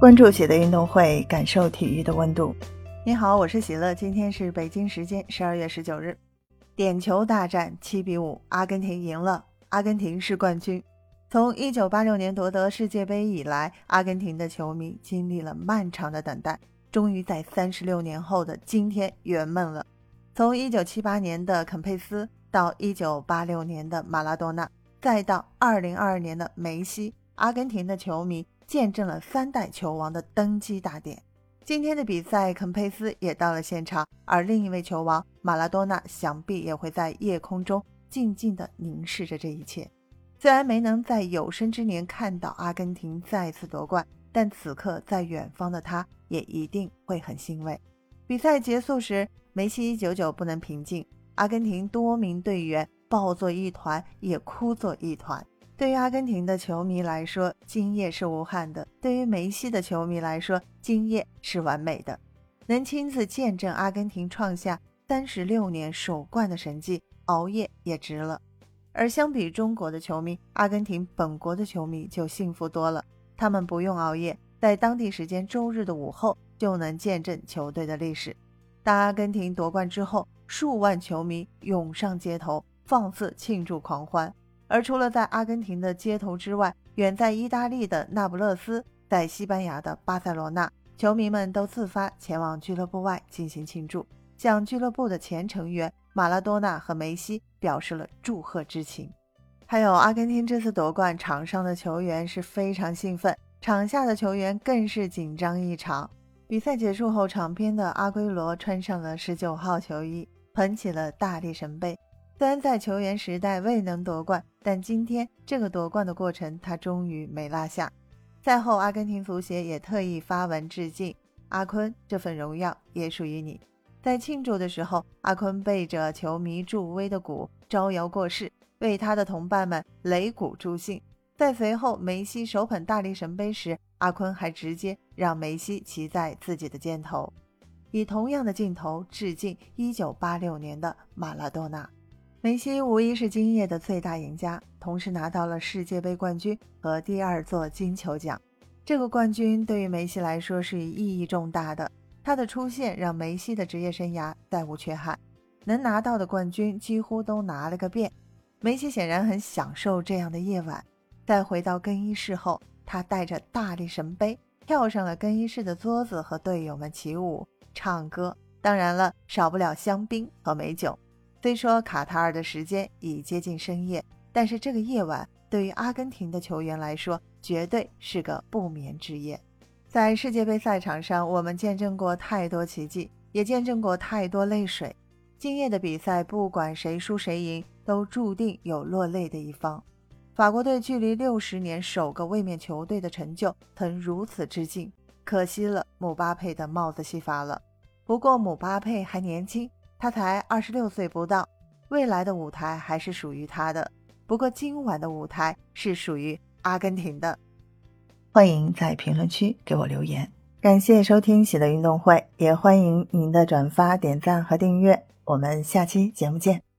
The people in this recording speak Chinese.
关注喜乐运动会，感受体育的温度。你好，我是喜乐，今天是北京时间十二月十九日，点球大战七比五，阿根廷赢了，阿根廷是冠军。从一九八六年夺得世界杯以来，阿根廷的球迷经历了漫长的等待，终于在三十六年后的今天圆梦了。从一九七八年的肯佩斯到一九八六年的马拉多纳，再到二零二二年的梅西，阿根廷的球迷。见证了三代球王的登基大典。今天的比赛，肯佩斯也到了现场，而另一位球王马拉多纳想必也会在夜空中静静地凝视着这一切。虽然没能在有生之年看到阿根廷再次夺冠，但此刻在远方的他也一定会很欣慰。比赛结束时，梅西久久不能平静，阿根廷多名队员抱作一团，也哭作一团。对于阿根廷的球迷来说，今夜是无憾的；对于梅西的球迷来说，今夜是完美的。能亲自见证阿根廷创下三十六年首冠的神迹，熬夜也值了。而相比中国的球迷，阿根廷本国的球迷就幸福多了。他们不用熬夜，在当地时间周日的午后就能见证球队的历史。当阿根廷夺冠之后，数万球迷涌上街头，放肆庆祝狂欢。而除了在阿根廷的街头之外，远在意大利的那不勒斯，在西班牙的巴塞罗那，球迷们都自发前往俱乐部外进行庆祝，向俱乐部的前成员马拉多纳和梅西表示了祝贺之情。还有阿根廷这次夺冠，场上的球员是非常兴奋，场下的球员更是紧张异常。比赛结束后，场边的阿圭罗穿上了十九号球衣，捧起了大力神杯。虽然在球员时代未能夺冠，但今天这个夺冠的过程，他终于没落下。赛后，阿根廷足协也特意发文致敬阿坤，这份荣耀也属于你。在庆祝的时候，阿坤背着球迷助威的鼓招摇过市，为他的同伴们擂鼓助兴。在随后梅西手捧大力神杯时，阿坤还直接让梅西骑在自己的肩头，以同样的镜头致敬1986年的马拉多纳。梅西无疑是今夜的最大赢家，同时拿到了世界杯冠军和第二座金球奖。这个冠军对于梅西来说是意义重大的，他的出现让梅西的职业生涯再无缺憾，能拿到的冠军几乎都拿了个遍。梅西显然很享受这样的夜晚。在回到更衣室后，他带着大力神杯跳上了更衣室的桌子，和队友们起舞、唱歌，当然了，少不了香槟和美酒。虽说卡塔尔的时间已接近深夜，但是这个夜晚对于阿根廷的球员来说，绝对是个不眠之夜。在世界杯赛场上，我们见证过太多奇迹，也见证过太多泪水。今夜的比赛，不管谁输谁赢，都注定有落泪的一方。法国队距离六十年首个卫冕球队的成就，曾如此之近，可惜了姆巴佩的帽子戏法了。不过姆巴佩还年轻。他才二十六岁不到，未来的舞台还是属于他的。不过今晚的舞台是属于阿根廷的。欢迎在评论区给我留言。感谢收听喜乐运动会，也欢迎您的转发、点赞和订阅。我们下期节目见。